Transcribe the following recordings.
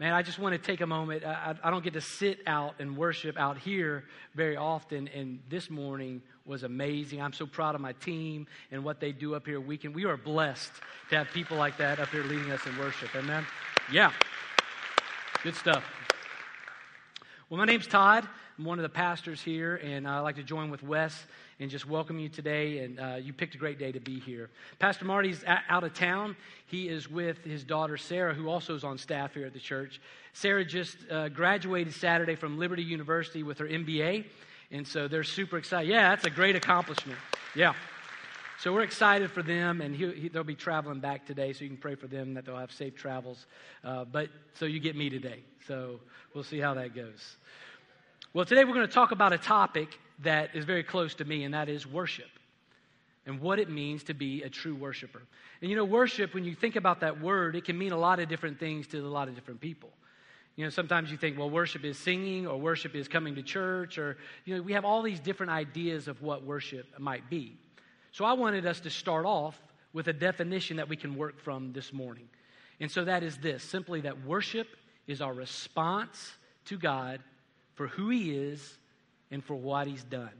Man, I just want to take a moment. I, I, don't get to sit out and worship out here very often, and this morning was amazing. I'm so proud of my team and what they do up here weekend. We are blessed to have people like that up here leading us in worship. Amen? Yeah. Good stuff. Well, my name's Todd. I'm one of the pastors here, and I'd like to join with Wes and just welcome you today. And uh, you picked a great day to be here. Pastor Marty's out of town. He is with his daughter Sarah, who also is on staff here at the church. Sarah just uh, graduated Saturday from Liberty University with her MBA, and so they're super excited. Yeah, that's a great accomplishment. Yeah. So we're excited for them, and he, he, they'll be traveling back today, so you can pray for them that they'll have safe travels. Uh, but so you get me today, so we'll see how that goes. Well, today we're going to talk about a topic that is very close to me, and that is worship and what it means to be a true worshiper. And you know, worship, when you think about that word, it can mean a lot of different things to a lot of different people. You know, sometimes you think, well, worship is singing, or worship is coming to church, or, you know, we have all these different ideas of what worship might be. So I wanted us to start off with a definition that we can work from this morning. And so that is this simply that worship is our response to God for who He is and for what he's done.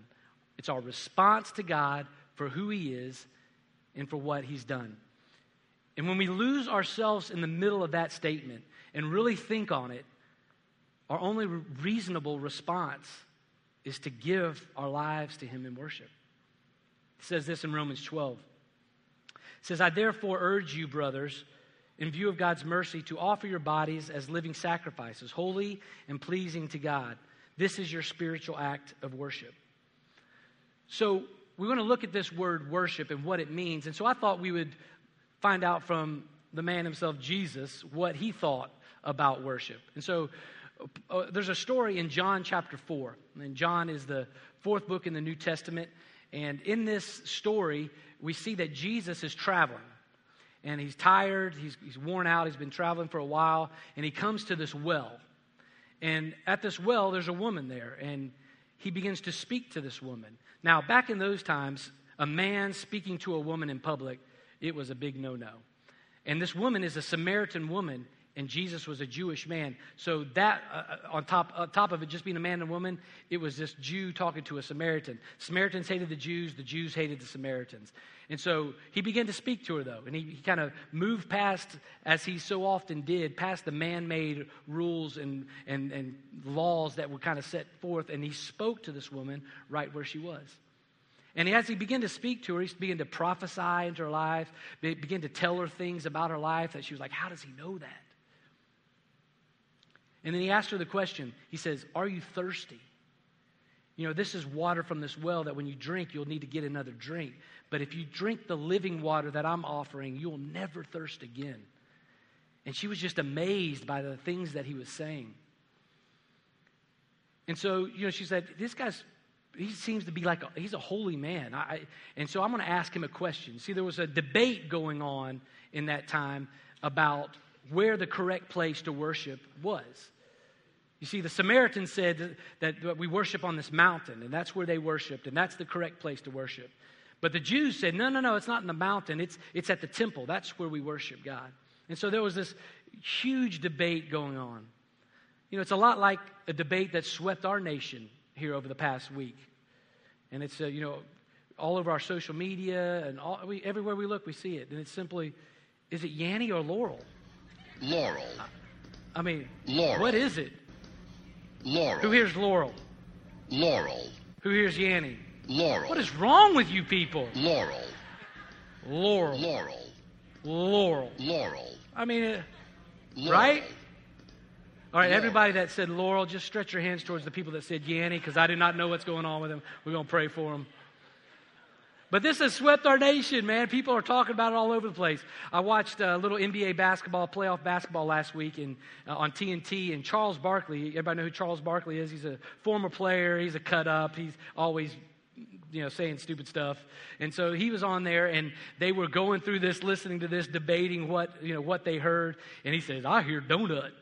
It's our response to God for who he is and for what he's done. And when we lose ourselves in the middle of that statement and really think on it, our only reasonable response is to give our lives to him in worship. It says this in Romans 12. It says, I therefore urge you, brothers, in view of God's mercy, to offer your bodies as living sacrifices, holy and pleasing to God. This is your spiritual act of worship. So, we're going to look at this word worship and what it means. And so, I thought we would find out from the man himself, Jesus, what he thought about worship. And so, uh, there's a story in John chapter 4. And John is the fourth book in the New Testament. And in this story, we see that Jesus is traveling. And he's tired, he's, he's worn out, he's been traveling for a while, and he comes to this well. And at this well, there's a woman there, and he begins to speak to this woman. Now, back in those times, a man speaking to a woman in public, it was a big no no. And this woman is a Samaritan woman, and Jesus was a Jewish man. So that uh, uh, on top on top of it just being a man and woman, it was this Jew talking to a Samaritan. Samaritans hated the Jews, the Jews hated the Samaritans. And so he began to speak to her though, and he, he kind of moved past, as he so often did, past the man-made rules and, and, and laws that were kind of set forth, and he spoke to this woman right where she was. And as he began to speak to her, he began to prophesy into her life, began to tell her things about her life that she was like, How does he know that? And then he asked her the question. He says, Are you thirsty? You know, this is water from this well that when you drink, you'll need to get another drink. But if you drink the living water that I'm offering, you'll never thirst again. And she was just amazed by the things that he was saying. And so, you know, she said, This guy's, he seems to be like, a, he's a holy man. I, and so I'm going to ask him a question. See, there was a debate going on in that time about where the correct place to worship was. You see, the Samaritans said that, that we worship on this mountain, and that's where they worshiped, and that's the correct place to worship. But the Jews said, no, no, no, it's not in the mountain, it's, it's at the temple. That's where we worship God. And so there was this huge debate going on. You know, it's a lot like a debate that swept our nation here over the past week. And it's, uh, you know, all over our social media and all, we, everywhere we look, we see it. And it's simply, is it Yanny or Laurel? Laurel. I mean, Laurel. what is it? Laurel. Who hears Laurel? Laurel. Who hears Yanny? Laurel. What is wrong with you people? Laurel. Laurel. Laurel. Laurel. Laurel. I mean, uh, Laurel. right? All right, Laurel. everybody that said Laurel, just stretch your hands towards the people that said Yanny, because I do not know what's going on with them. We're going to pray for them. But this has swept our nation, man. People are talking about it all over the place. I watched a little NBA basketball, playoff basketball last week in, uh, on TNT, and Charles Barkley, everybody know who Charles Barkley is? He's a former player. He's a cut up. He's always you know, saying stupid stuff. And so he was on there and they were going through this, listening to this, debating what, you know, what they heard. And he says, I hear donut.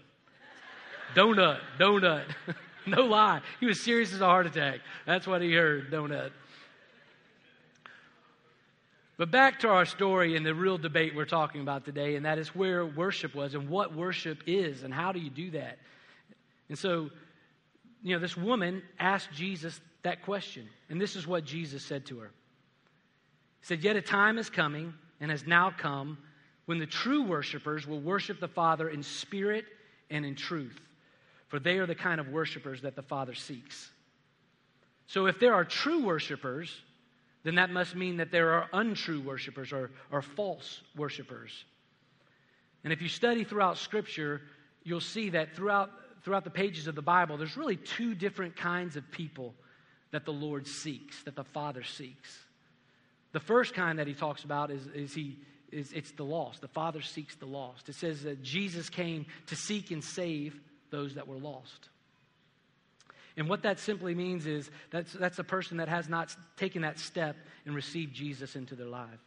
Donut, donut. no lie. He was serious as a heart attack. That's what he heard, donut. But back to our story and the real debate we're talking about today, and that is where worship was and what worship is and how do you do that. And so, you know, this woman asked Jesus that question, and this is what Jesus said to her. He said, Yet a time is coming and has now come when the true worshipers will worship the Father in spirit and in truth, for they are the kind of worshipers that the Father seeks. So if there are true worshipers, then that must mean that there are untrue worshipers or, or false worshipers. And if you study throughout Scripture, you'll see that throughout, throughout the pages of the Bible, there's really two different kinds of people that the Lord seeks, that the Father seeks. The first kind that he talks about is, is he is it's the lost. The Father seeks the lost. It says that Jesus came to seek and save those that were lost. And what that simply means is that's, that's a person that has not taken that step and received Jesus into their life.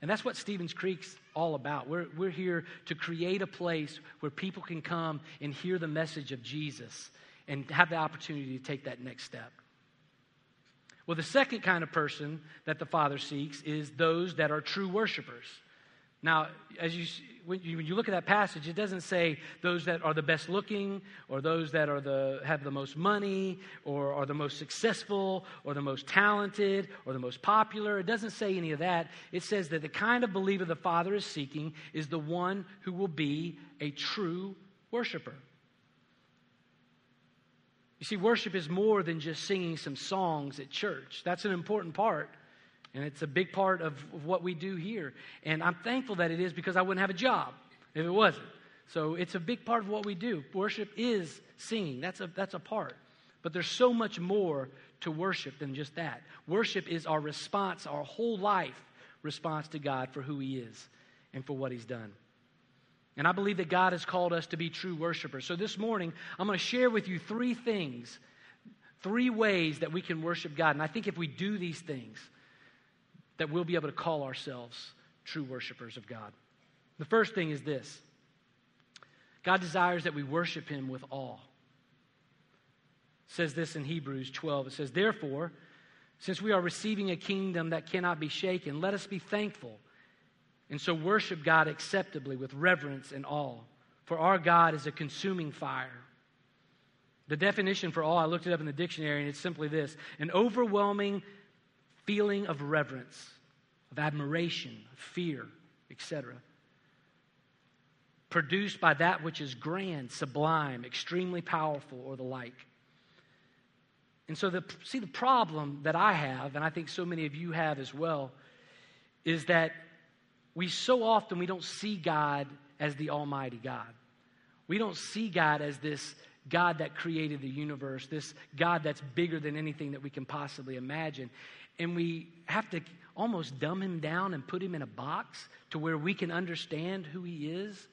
And that's what Stevens Creek's all about. We're, we're here to create a place where people can come and hear the message of Jesus and have the opportunity to take that next step. Well, the second kind of person that the Father seeks is those that are true worshipers. Now, as you when, you when you look at that passage, it doesn't say those that are the best looking, or those that are the have the most money, or are the most successful, or the most talented, or the most popular. It doesn't say any of that. It says that the kind of believer the Father is seeking is the one who will be a true worshiper. You see, worship is more than just singing some songs at church. That's an important part. And it's a big part of, what we do here. And I'm thankful that it is because I wouldn't have a job if it wasn't. So it's a big part of what we do. Worship is singing, that's a, that's a part. But there's so much more to worship than just that. Worship is our response, our whole life response to God for who He is and for what He's done. And I believe that God has called us to be true worshipers. So this morning, I'm going to share with you three things, three ways that we can worship God. And I think if we do these things, that we'll be able to call ourselves true worshipers of God. The first thing is this God desires that we worship Him with awe. It says this in Hebrews 12. It says, Therefore, since we are receiving a kingdom that cannot be shaken, let us be thankful. And so worship God acceptably with reverence and awe. For our God is a consuming fire. The definition for awe, I looked it up in the dictionary, and it's simply this an overwhelming feeling of reverence, of admiration, of fear, etc. Produced by that which is grand, sublime, extremely powerful, or the like. And so, the, see, the problem that I have, and I think so many of you have as well, is that we so often we don't see God as the Almighty God. We don't see God as this God that created the universe, this God that's bigger than anything that we can possibly imagine and we have to almost dumb him down and put him in a box to where we can understand who he is.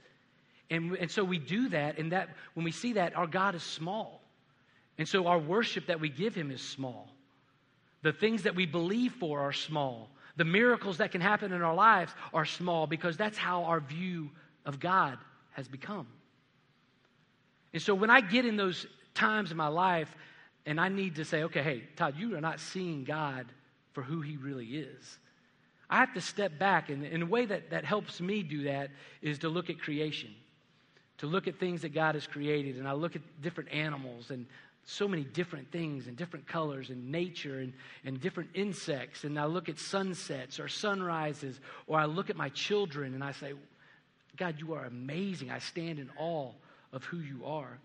And, and so we do that, and that when we see that, our God is small. And so our worship that we give him is small. The things that we believe for are small. The miracles that can happen in our lives are small because that's how our view of God has become. And so when I get in those times in my life and I need to say, okay, hey, Todd, you are not seeing God for who he really is. I have to step back, and, and a way that, that helps me do that is to look at creation, to look at things that God has created. And I look at different animals and so many different things and different colors and nature and, and different insects. And I look at sunsets or sunrises, or I look at my children and I say, God, you are amazing. I stand in awe of who you are.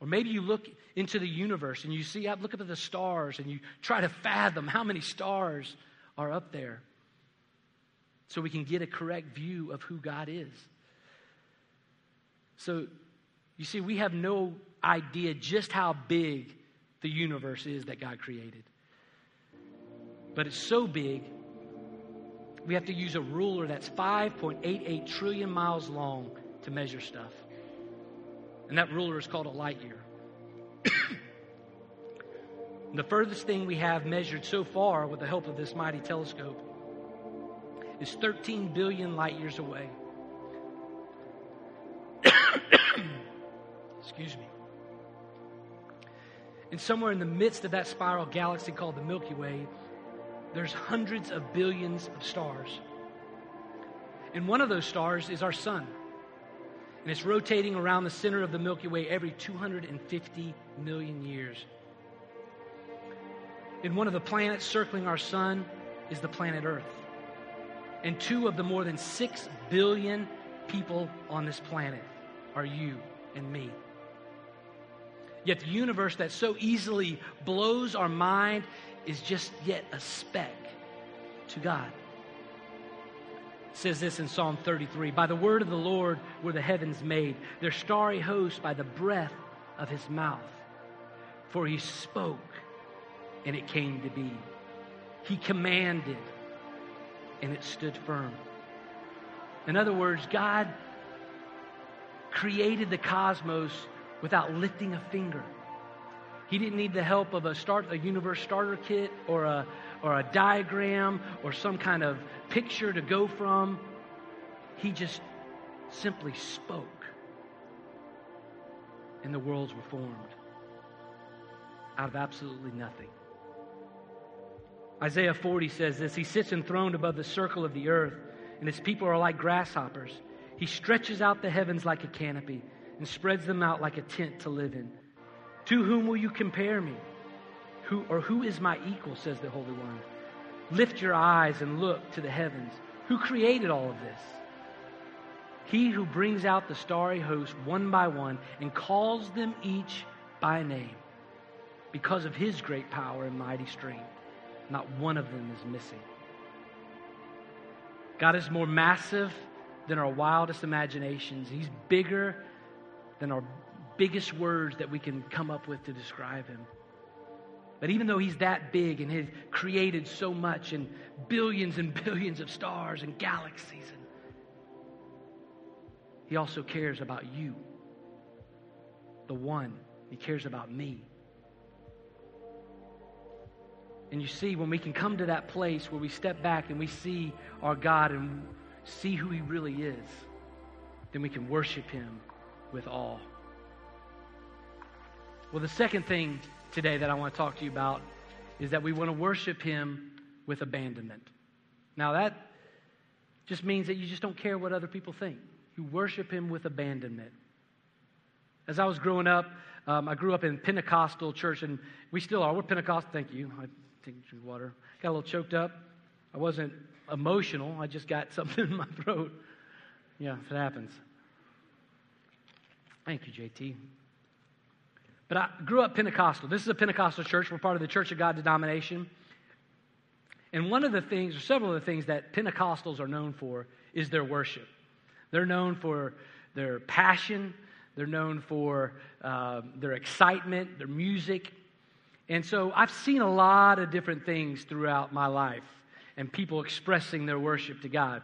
Or maybe you look into the universe and you see, up, look up at the stars and you try to fathom how many stars are up there so we can get a correct view of who God is. So, you see, we have no idea just how big the universe is that God created. But it's so big, we have to use a ruler that's 5.88 trillion miles long to measure stuff. And that ruler is called a light year. the furthest thing we have measured so far with the help of this mighty telescope is 13 billion light years away. Excuse me. And somewhere in the midst of that spiral galaxy called the Milky Way, there's hundreds of billions of stars. And one of those stars is our sun. And it's rotating around the center of the Milky Way every 250 million years. And one of the planets circling our sun is the planet Earth. And two of the more than 6 billion people on this planet are you and me. Yet the universe that so easily blows our mind is just yet a speck to God. Says this in Psalm 33 By the word of the Lord were the heavens made, their starry host by the breath of his mouth. For he spoke, and it came to be. He commanded, and it stood firm. In other words, God created the cosmos without lifting a finger. He didn't need the help of a start a universe starter kit or a or a diagram or some kind of picture to go from. He just simply spoke. And the worlds were formed out of absolutely nothing. Isaiah 40 says this He sits enthroned above the circle of the earth, and his people are like grasshoppers. He stretches out the heavens like a canopy and spreads them out like a tent to live in. To whom will you compare me? Who, or who is my equal, says the Holy One? Lift your eyes and look to the heavens. Who created all of this? He who brings out the starry host one by one and calls them each by name. Because of his great power and mighty strength, not one of them is missing. God is more massive than our wildest imaginations. He's bigger than our biggest words that we can come up with to describe him. But even though he's that big and has created so much and billions and billions of stars and galaxies, and he also cares about you, the one. He cares about me. And you see, when we can come to that place where we step back and we see our God and see who he really is, then we can worship him with awe. Well, the second thing today that I want to talk to you about is that we want to worship Him with abandonment. Now, that just means that you just don't care what other people think. You worship Him with abandonment. As I was growing up, um, I grew up in Pentecostal church, and we still are. We're Pentecostal. Thank you. I take drink water. Got a little choked up. I wasn't emotional. I just got something in my throat. Yeah, it happens. Thank you, JT. But I grew up Pentecostal. This is a Pentecostal church. We're part of the Church of God denomination. And one of the things, or several of the things that Pentecostals are known for, is their worship. They're known for their passion, they're known for uh, their excitement, their music. And so I've seen a lot of different things throughout my life and people expressing their worship to God.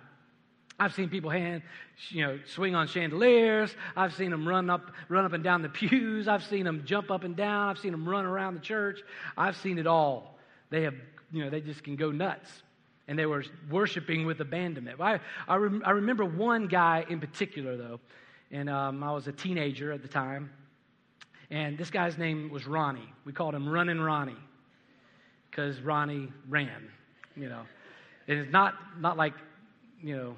I've seen people hand, you know, swing on chandeliers. I've seen them run up, run up and down the pews. I've seen them jump up and down. I've seen them run around the church. I've seen it all. They have, you know, they just can go nuts. And they were worshiping with abandonment. I, I, rem, I remember one guy in particular, though, and um, I was a teenager at the time. And this guy's name was Ronnie. We called him Running Ronnie because Ronnie ran, you know. And it's not, not like, you know,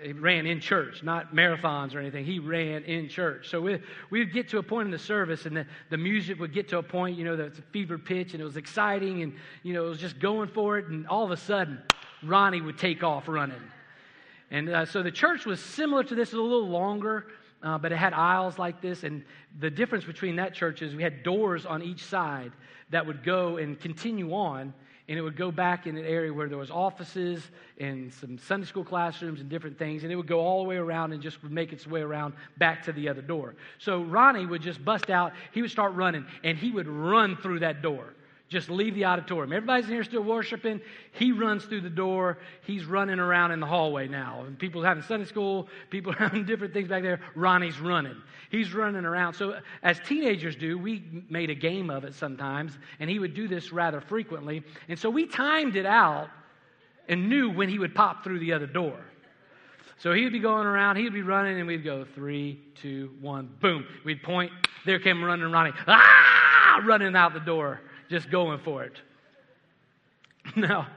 he ran in church, not marathons or anything. He ran in church. So we, we'd get to a point in the service, and the, the music would get to a point, you know, that's a fever pitch, and it was exciting, and, you know, it was just going for it. And all of a sudden, Ronnie would take off running. And uh, so the church was similar to this, a little longer, uh, but it had aisles like this. And the difference between that church is we had doors on each side that would go and continue on and it would go back in an area where there was offices and some Sunday school classrooms and different things, and it would go all the way around and just make its way around back to the other door. So Ronnie would just bust out, he would start running, and he would run through that door. Just leave the auditorium. Everybody's in here still worshiping. He runs through the door. He's running around in the hallway now. And people having Sunday school, people having different things back there. Ronnie's running. He's running around. So, as teenagers do, we made a game of it sometimes, and he would do this rather frequently. And so we timed it out and knew when he would pop through the other door. So he would be going around, he would be running, and we'd go three, two, one, boom. We'd point, there came running Ronnie, ah, running out the door just going for it. Now,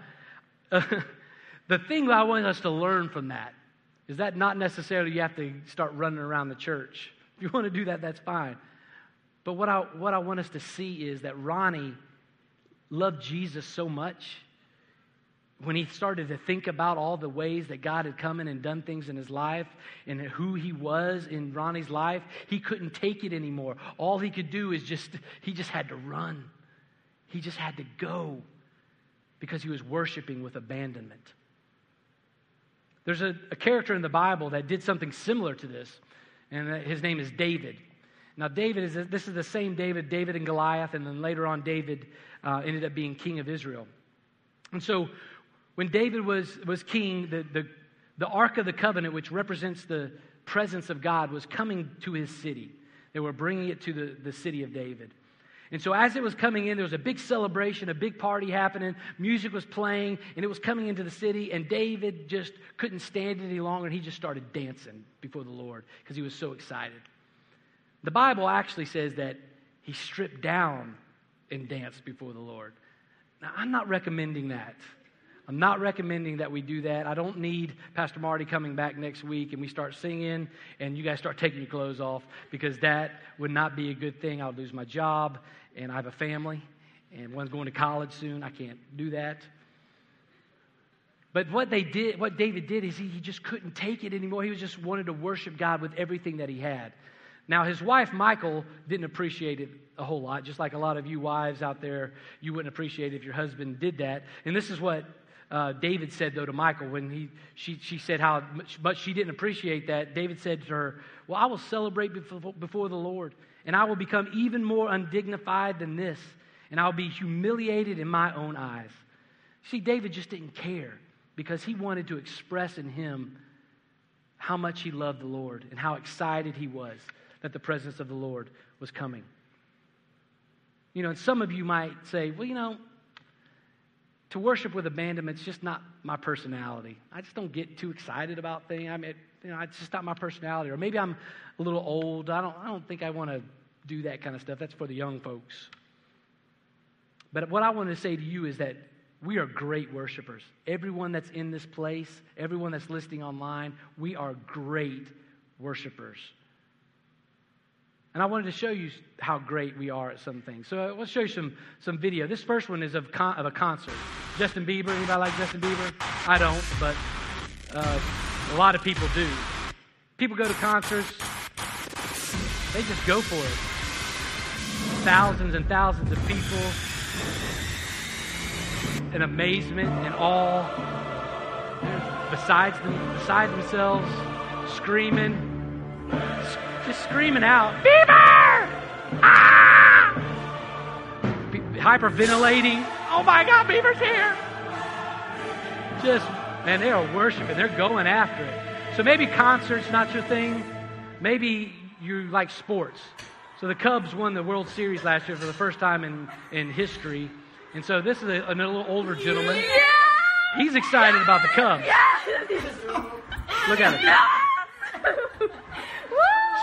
uh, the thing I want us to learn from that is that not necessarily you have to start running around the church. If you want to do that, that's fine. But what I, what I want us to see is that Ronnie loved Jesus so much when he started to think about all the ways that God had come in and done things in his life and who he was in Ronnie's life, he couldn't take it anymore. All he could do is just, he just had to run. He just had to go because he was worshiping with abandonment. There's a, a, character in the Bible that did something similar to this, and his name is David. Now, David is this is the same David, David and Goliath, and then later on, David uh, ended up being king of Israel. And so, when David was, was king, the, the, the Ark of the Covenant, which represents the presence of God, was coming to his city. They were bringing it to the, the city of David. And so, as it was coming in, there was a big celebration, a big party happening. Music was playing, and it was coming into the city. And David just couldn't stand it any longer, and he just started dancing before the Lord because he was so excited. The Bible actually says that he stripped down and danced before the Lord. Now, I'm not recommending that. I'm not recommending that we do that. I don't need Pastor Marty coming back next week and we start singing and you guys start taking your clothes off because that would not be a good thing. I'll lose my job and I have a family and one's going to college soon. I can't do that. But what they did, what David did is he, he just couldn't take it anymore. He was just wanted to worship God with everything that he had. Now, his wife, Michal, didn't appreciate it a whole lot, just like a lot of you wives out there, you wouldn't appreciate it if your husband did that. And this is what uh, David said, though, to Michal when he, she, she said how much she didn't appreciate that. David said to her, Well, I will celebrate before, before the Lord, and I will become even more undignified than this, and I'll be humiliated in my own eyes. See, David just didn't care because he wanted to express in him how much he loved the Lord and how excited he was that the presence of the Lord was coming. You know, and some of you might say, well, you know, to worship with abandonment is just not my personality. I just don't get too excited about things. I mean, you know, it's just not my personality. Or maybe I'm a little old. I don't, I don't think I want to do that kind of stuff. That's for the young folks. But what I want to say to you is that we are great worshipers. Everyone that's in this place, everyone that's listening online, we are great worshipers. And I wanted to show you how great we are at some things. So uh, let's show you some, some video. This first one is of, con- of a concert. Justin Bieber. Anybody like Justin Bieber? I don't, but uh, a lot of people do. People go to concerts, they just go for it. Thousands and thousands of people in amazement and awe, besides, them, beside themselves, screaming just screaming out, Bieber! Ah! hyperventilating. Oh my God, Bieber's here! Just, man, they are worshiping. They're going after it. So maybe concerts not your thing. Maybe you like sports. So the Cubs won the World Series last year for the first time in, in history. And so this is a, a little older gentleman. Yeah! He's excited yeah! about the Cubs. Yeah! Look at him.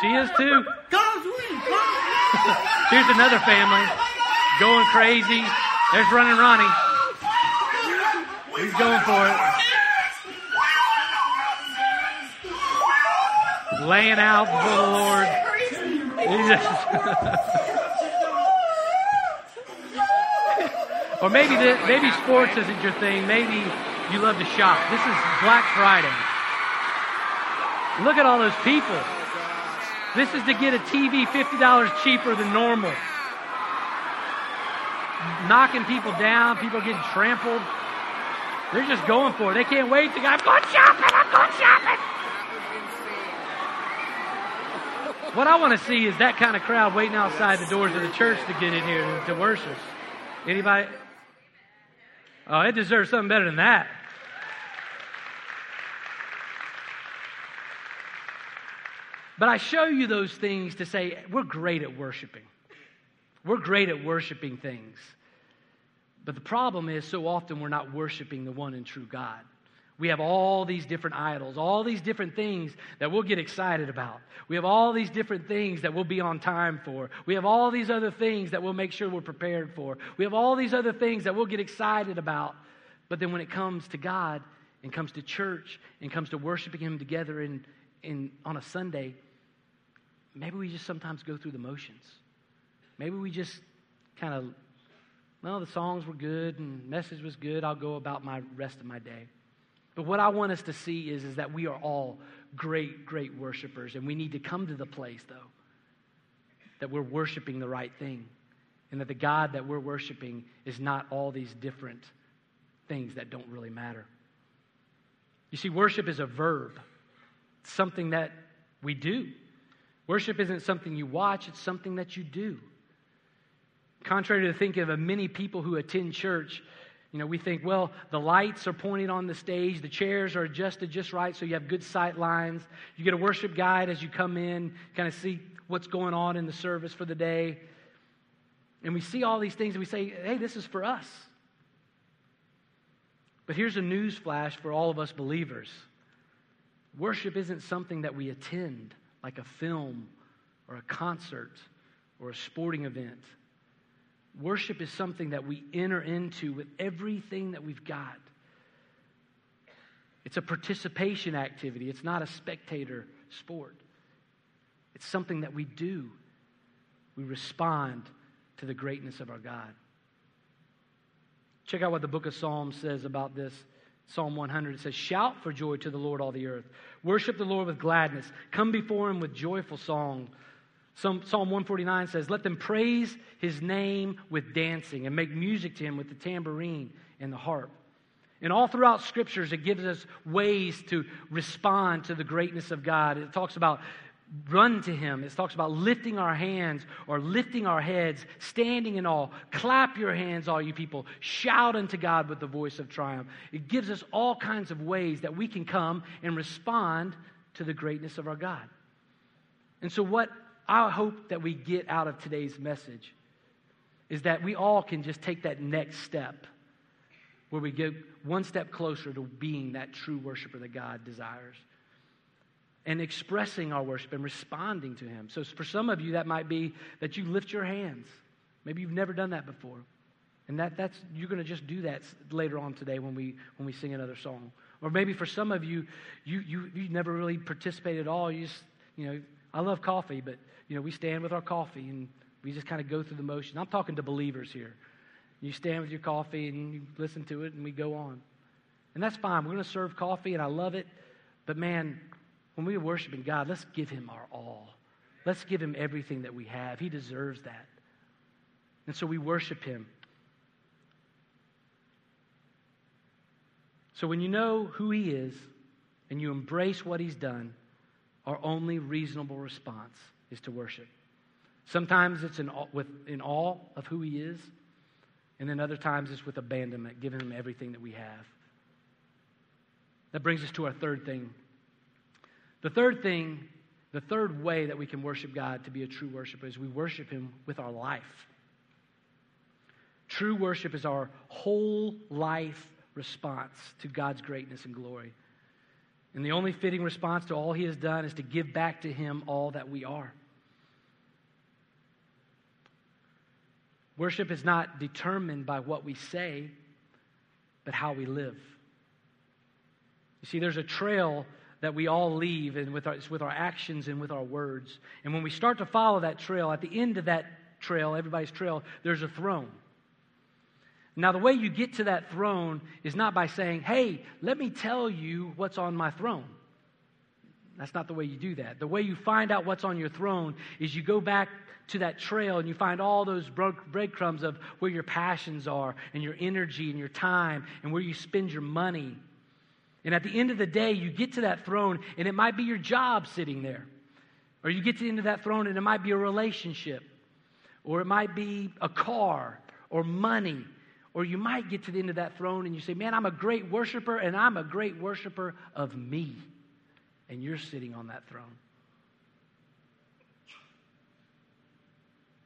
She is too. Here's another family going crazy. There's running Ronnie. He's going for it. Laying out for the Lord. or maybe the, maybe sports isn't your thing. Maybe you love to shop. This is Black Friday. Look at all those people. This is to get a TV $50 cheaper than normal. Knocking people down, people getting trampled. They're just going for it. They can't wait to go, I'm going shopping, I'm going shopping. What I want to see is that kind of crowd waiting outside the doors of the church to get in here to worship. Anybody? Oh, it deserves something better than that. But I show you those things to say we're great at worshiping. We're great at worshiping things. But the problem is, so often we're not worshiping the one and true God. We have all these different idols, all these different things that we'll get excited about. We have all these different things that we'll be on time for. We have all these other things that we'll make sure we're prepared for. We have all these other things that we'll get excited about. But then when it comes to God and comes to church and comes to worshiping Him together in, in, on a Sunday, maybe we just sometimes go through the motions. Maybe we just kind of, well, the songs were good and message was good. I'll go about my rest of my day. But what I want us to see is, is that we are all great, great worshipers. And we need to come to the place, though, that we're worshiping the right thing. And that the God that we're worshiping is not all these different things that don't really matter. You see, worship is a verb, it's something that we do. Worship isn't something you watch, it's something that you do. Contrary to thinking of many people who attend church, you know, we think, well, the lights are pointed on the stage, the chairs are adjusted just right so you have good sight lines. You get a worship guide as you come in, kind of see what's going on in the service for the day. And we see all these things and we say, hey, this is for us. But here's a news flash for all of us believers worship isn't something that we attend like a film or a concert or a sporting event. Worship is something that we enter into with everything that we've got. It's a participation activity, it's not a spectator sport. It's something that we do. We respond to the greatness of our God. Check out what the book of Psalms says about this. Psalm 100 it says, Shout for joy to the Lord, all the earth. Worship the Lord with gladness. Come before him with joyful song. Psalm 149 says, Let them praise his name with dancing and make music to him with the tambourine and the harp. And all throughout scriptures, it gives us ways to respond to the greatness of God. It talks about run to him. It talks about lifting our hands or lifting our heads, standing in awe. Clap your hands, all you people. Shout unto God with the voice of triumph. It gives us all kinds of ways that we can come and respond to the greatness of our God. And so, what I hope that we get out of today's message is that we all can just take that next step where we get one step closer to being that true worshiper that God desires and expressing our worship and responding to Him. So, for some of you, that might be that you lift your hands. Maybe you've never done that before. And that, that's, you're going to just do that later on today when we, when we sing another song. Or maybe for some of you, you, you, you never really participated at all. You just, you know, I love coffee, but you know, we stand with our coffee and we just kind of go through the motion. I'm talking to believers here. You stand with your coffee and you listen to it and we go on. And that's fine. We're going to serve coffee and I love it. But man, when we're worshiping God, let's give him our all. Let's give him everything that we have. He deserves that. And so we worship him. So when you know who he is and you embrace what he's done, our only reasonable response is to worship. Sometimes it's in, with, in awe of who He is, and then other times it's with abandonment, giving Him everything that we have. That brings us to our third thing. The third thing, the third way that we can worship God to be a true worshiper is we worship Him with our life. True worship is our whole life response to God's greatness and glory. And the only fitting response to all He has done is to give back to Him all that we are. Worship is not determined by what we say, but how we live. You see, there's a trail that we all leave and with our, with our actions and with our words. And when we start to follow that trail, at the end of that trail, everybody's trail, there's a throne. Now, the way you get to that throne is not by saying, hey, let me tell you what's on my throne. That's not the way you do that. The way you find out what's on your throne is you go back to that trail and you find all those breadcrumbs of where your passions are and your energy and your time and where you spend your money. And at the end of the day, you get to that throne and it might be your job sitting there. Or you get to the end of that throne and it might be a relationship. Or it might be a car or money. Or you might get to the end of that throne and you say, Man, I'm a great worshiper and I'm a great worshiper of me. And you're sitting on that throne.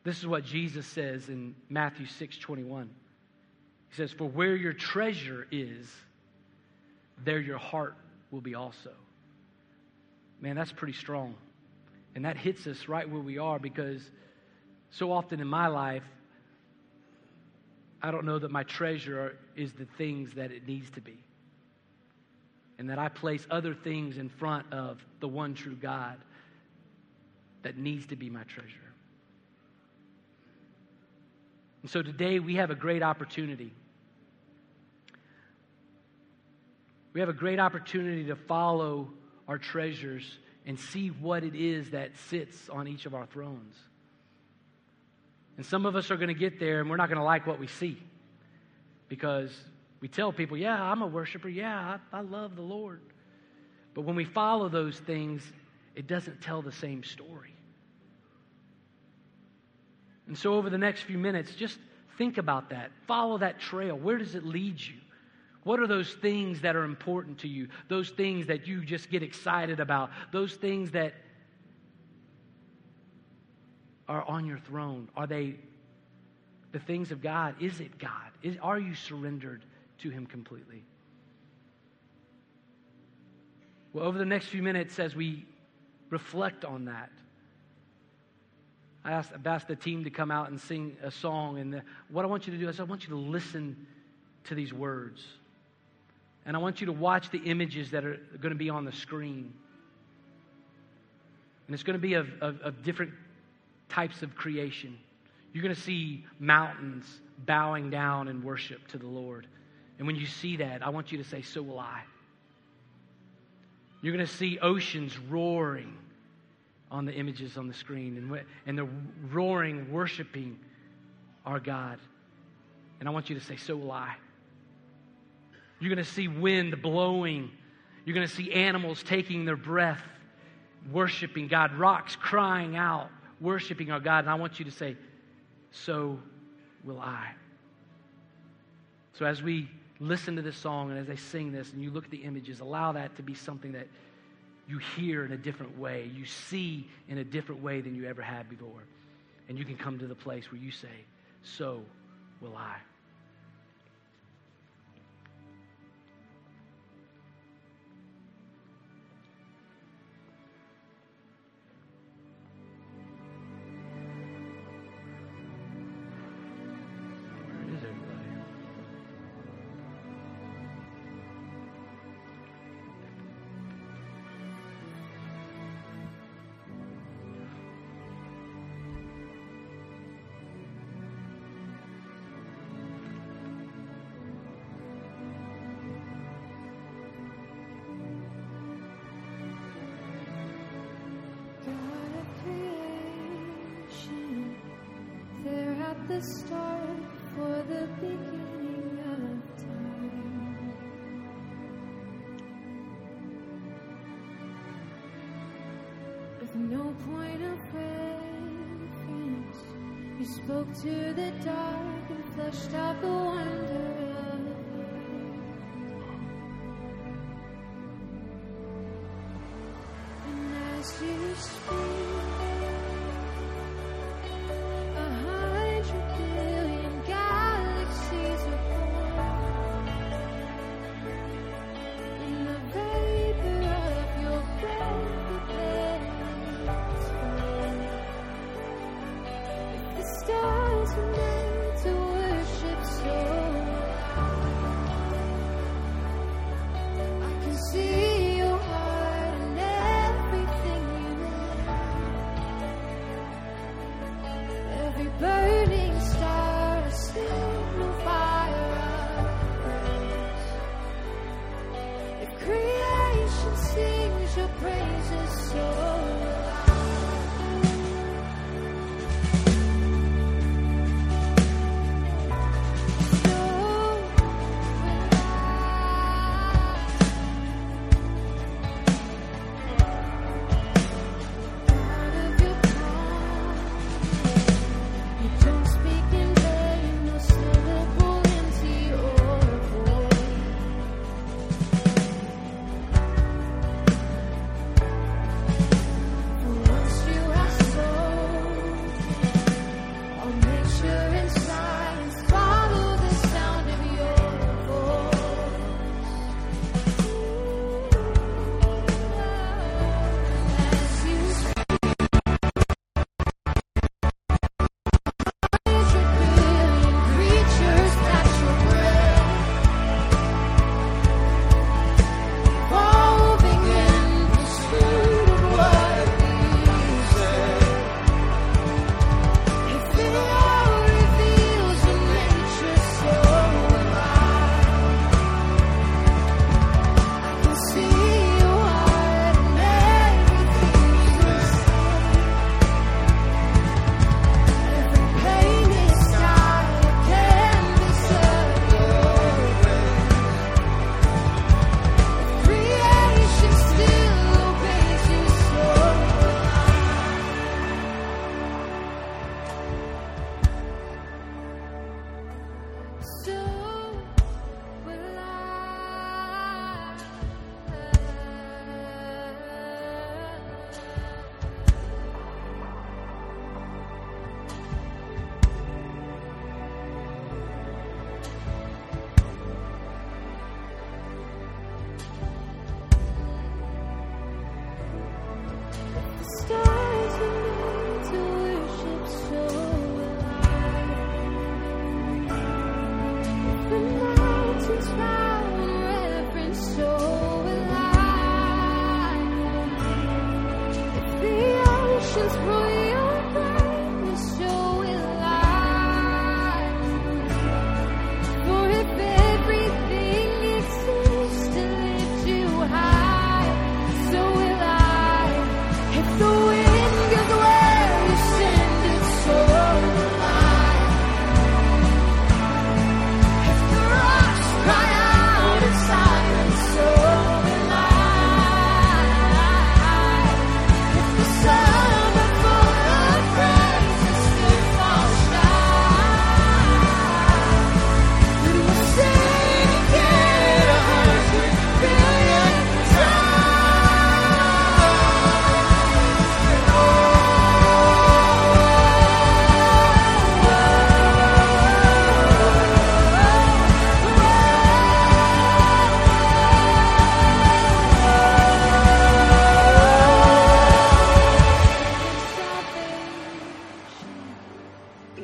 This is what Jesus says in Matthew 6 21. He says, For where your treasure is, there your heart will be also. Man, that's pretty strong. And that hits us right where we are because so often in my life, I don't know that my treasure is the things that it needs to be. And that I place other things in front of the one true God that needs to be my treasure. And so today we have a great opportunity. We have a great opportunity to follow our treasures and see what it is that sits on each of our thrones. And some of us are going to get there and we're not going to like what we see because we tell people, yeah, I'm a worshiper. Yeah, I, I, love the Lord. But when we follow those things, it doesn't tell the same story. And so, over the next few minutes, just think about that. Follow that trail. Where does it lead you? What are those things that are important to you? Those things that you just get excited about? Those things that are on your throne? Are they the things of God? Is it God? Is, are you surrendered to Him completely? Well, over the next few minutes, as we reflect on that, I asked, I've asked the team to come out and sing a song. And the, what I want you to do is I want you to listen to these words. And I want you to watch the images that are going to be on the screen. And it's going to be of, of, of different types of creation. You're going to see mountains bowing down in worship to the Lord. And when you see that, I want you to say, So will I. You're going to see oceans roaring on the images on the screen, and, and they're roaring, worshiping our God. And I want you to say, So will I. You're going to see wind blowing. You're going to see animals taking their breath, worshiping God, rocks crying out, worshiping our God. And I want you to say, So will I. So as we listen to this song and as they sing this and you look at the images, allow that to be something that you hear in a different way, you see in a different way than you ever had before. And you can come to the place where you say, So will I. spoke to the dark and fleshed out the wonder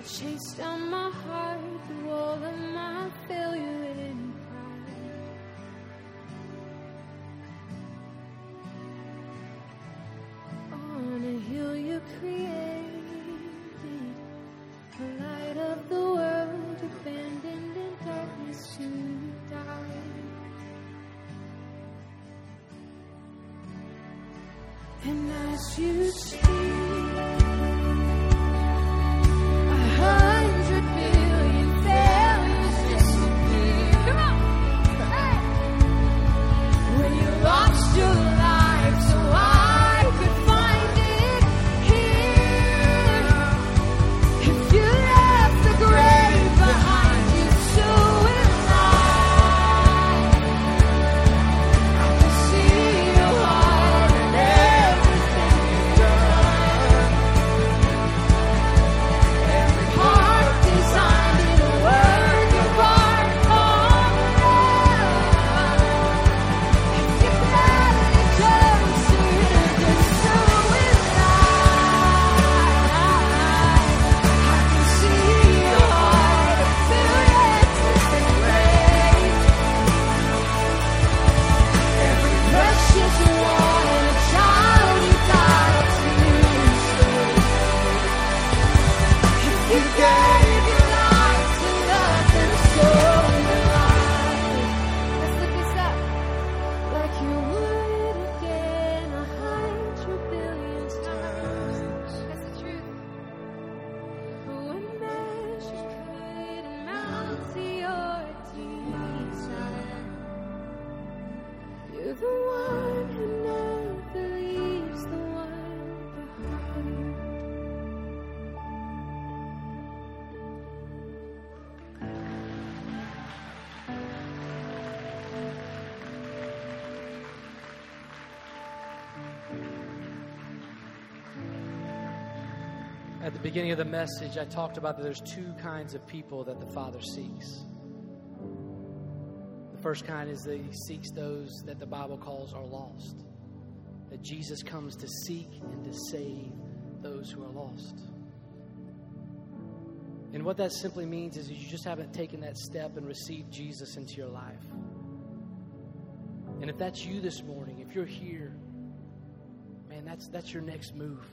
chase down my heart through all of my failure beginning of the message, I talked about that there's two kinds of people that the Father seeks. The first kind is that He seeks those that the Bible calls are lost. That Jesus comes to seek and to save those who are lost. And what that simply means is you just haven't taken that step and received Jesus into your life. And if that's you this morning, if you're here, man, that's, that's your next move.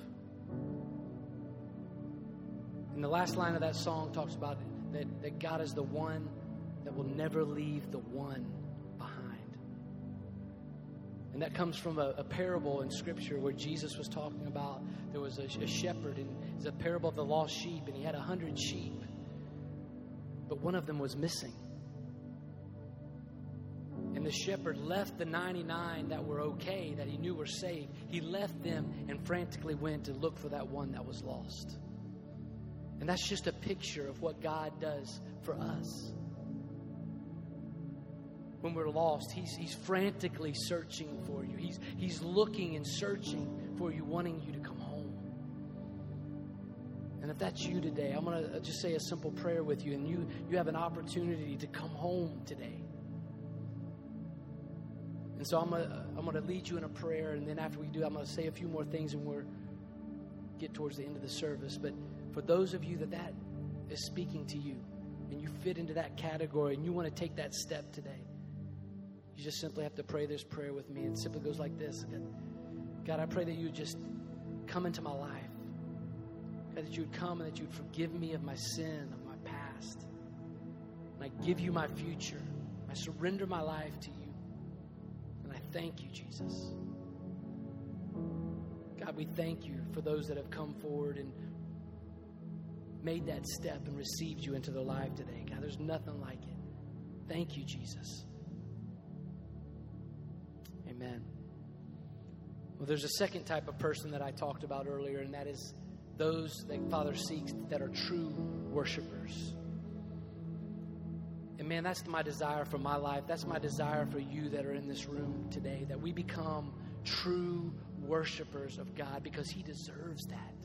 And the last line of that song talks about that, that God is the one that will never leave the one behind. And that comes from a, a parable in Scripture where Jesus was talking about there was a, a shepherd, and it's a parable of the lost sheep, and he had a hundred sheep, but one of them was missing. And the shepherd left the 99 that were okay, that he knew were saved. He left them and frantically went to look for that one that was lost. And that's just a picture of what God does for us. When we're lost, He's, he's frantically searching for you. He's, he's looking and searching for you, wanting you to come home. And if that's you today, I'm going to uh, just say a simple prayer with you, and you, you have an opportunity to come home today. And so I'm going to uh, I'm going to lead you in a prayer, and then after we do, I'm going to say a few more things, and we're get towards the end of the service. But for those of you that that is speaking to you, and you fit into that category, and you want to take that step today, you just simply have to pray this prayer with me. It simply goes like this: God, I pray that you just come into my life. God, that you would come and that you would forgive me of my sin, of my past. And I give you my future. I surrender my life to you. And I thank you, Jesus. God, we thank you for those that have come forward and made that step and received you into their life today. God, there's nothing like it. Thank you, Jesus. Amen. Well, there's a second type of person that I talked about earlier, and that is those that Father seeks that are true worshipers. And man, that's my desire for my life. That's my desire for you that are in this room today, that we become true worshipers of God because He deserves that.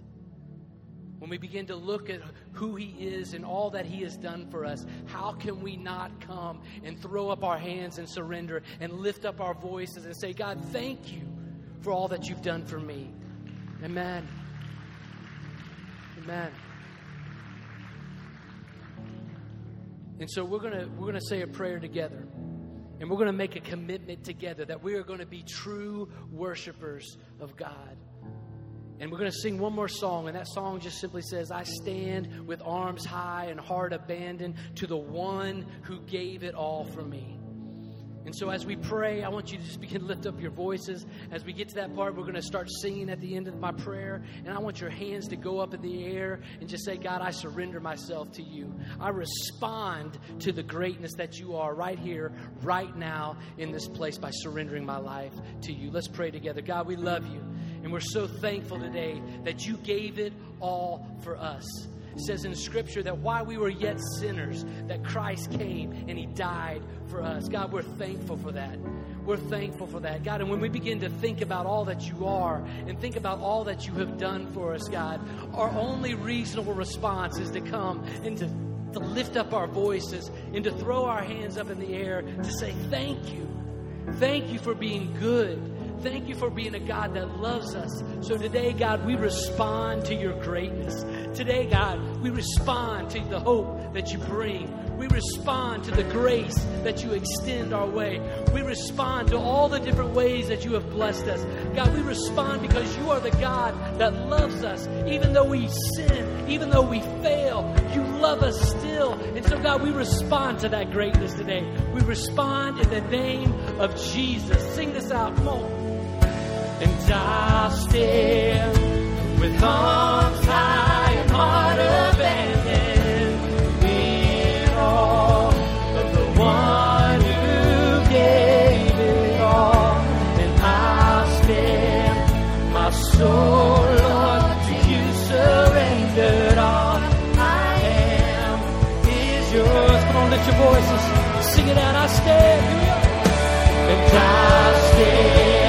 When we begin to look at who He is and all that He has done for us, how can we not come and throw up our hands and surrender and lift up our voices and say, God, thank you for all that you've done for me? Amen. Amen. And so we're going to we're to say a prayer together. And we're going to make a commitment together that we are going to be true worshipers of God. And we're going to sing one more song, and that song just simply says, I stand with arms high and heart abandoned to the one who gave it all for me. And so, as we pray, I want you to just begin to lift up your voices. As we get to that part, we're going to start singing at the end of my prayer. And I want your hands to go up in the air and just say, God, I surrender myself to you. I respond to the greatness that you are right here, right now, in this place by surrendering my life to you. Let's pray together. God, we love you. And we're so thankful today that you gave it all for us. It says in Scripture that while we were yet sinners, that Christ came and He died for us. God, we're thankful for that. We're thankful for that. God, and when we begin to think about all that you are and think about all that you have done for us, God, our only reasonable response is to come and to, to lift up our voices and to throw our hands up in the air to say, Thank you. Thank you for being good. Thank you for being a God that loves us. So today, God, we respond to your greatness. Today, God, we respond to the hope that you bring. We respond to the grace that you extend our way. We respond to all the different ways that you have blessed us. God, we respond because you are the God that loves us. Even though we sin, even though we fail, you love us still. And so, God, we respond to that greatness today. We respond in the name of Jesus. Sing this out. Come on and I'll stand with arms high and heart voices, sing it out. I stand, and I'll stand.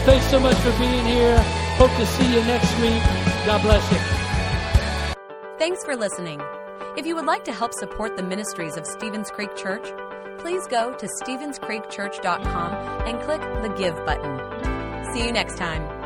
Thanks so much for being here. Hope to see you next week. God bless you. Thanks for listening. If you would like to help support the ministries of Stevens Creek Church, please go to StevensCreekChurch.com and click the Give button. See you next time.